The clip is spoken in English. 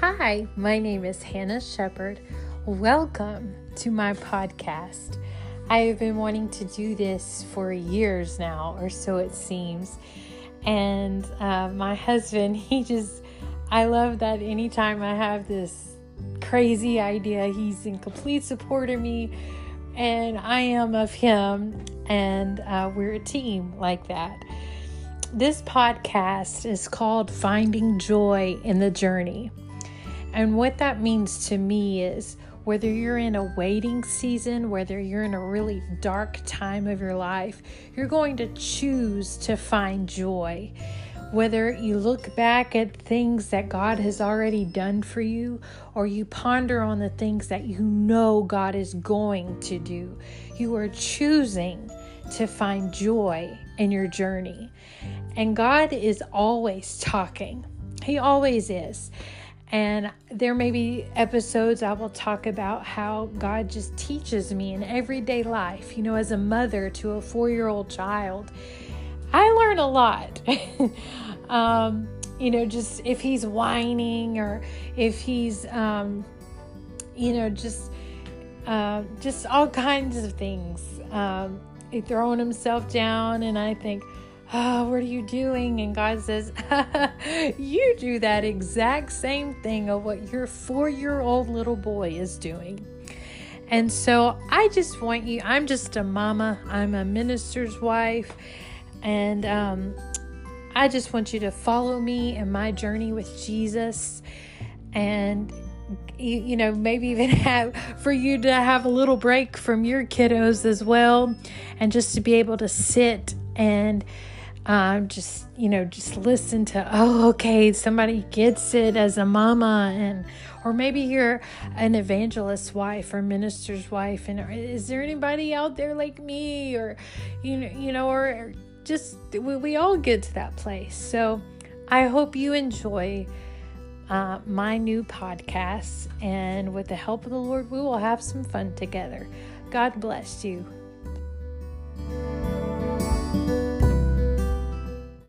Hi, my name is Hannah Sheppard. Welcome to my podcast. I have been wanting to do this for years now, or so it seems. And uh, my husband, he just, I love that anytime I have this crazy idea, he's in complete support of me, and I am of him, and uh, we're a team like that. This podcast is called Finding Joy in the Journey. And what that means to me is whether you're in a waiting season, whether you're in a really dark time of your life, you're going to choose to find joy. Whether you look back at things that God has already done for you, or you ponder on the things that you know God is going to do, you are choosing to find joy in your journey. And God is always talking, He always is. And there may be episodes I will talk about how God just teaches me in everyday life. You know, as a mother to a four year old child, I learn a lot. um, you know, just if he's whining or if he's, um, you know, just uh, just all kinds of things. Um, throwing himself down, and I think, oh, what are you doing? And God says, you do that exact same thing of what your four year old little boy is doing. And so I just want you, I'm just a mama, I'm a minister's wife, and um, I just want you to follow me in my journey with Jesus. And you, you, know, maybe even have for you to have a little break from your kiddos as well, and just to be able to sit and um, just you know just listen to oh okay somebody gets it as a mama and or maybe you're an evangelist's wife or minister's wife and is there anybody out there like me or you know you know or just we, we all get to that place. So i hope you enjoy uh, my new podcast and with the help of the lord we will have some fun together. God bless you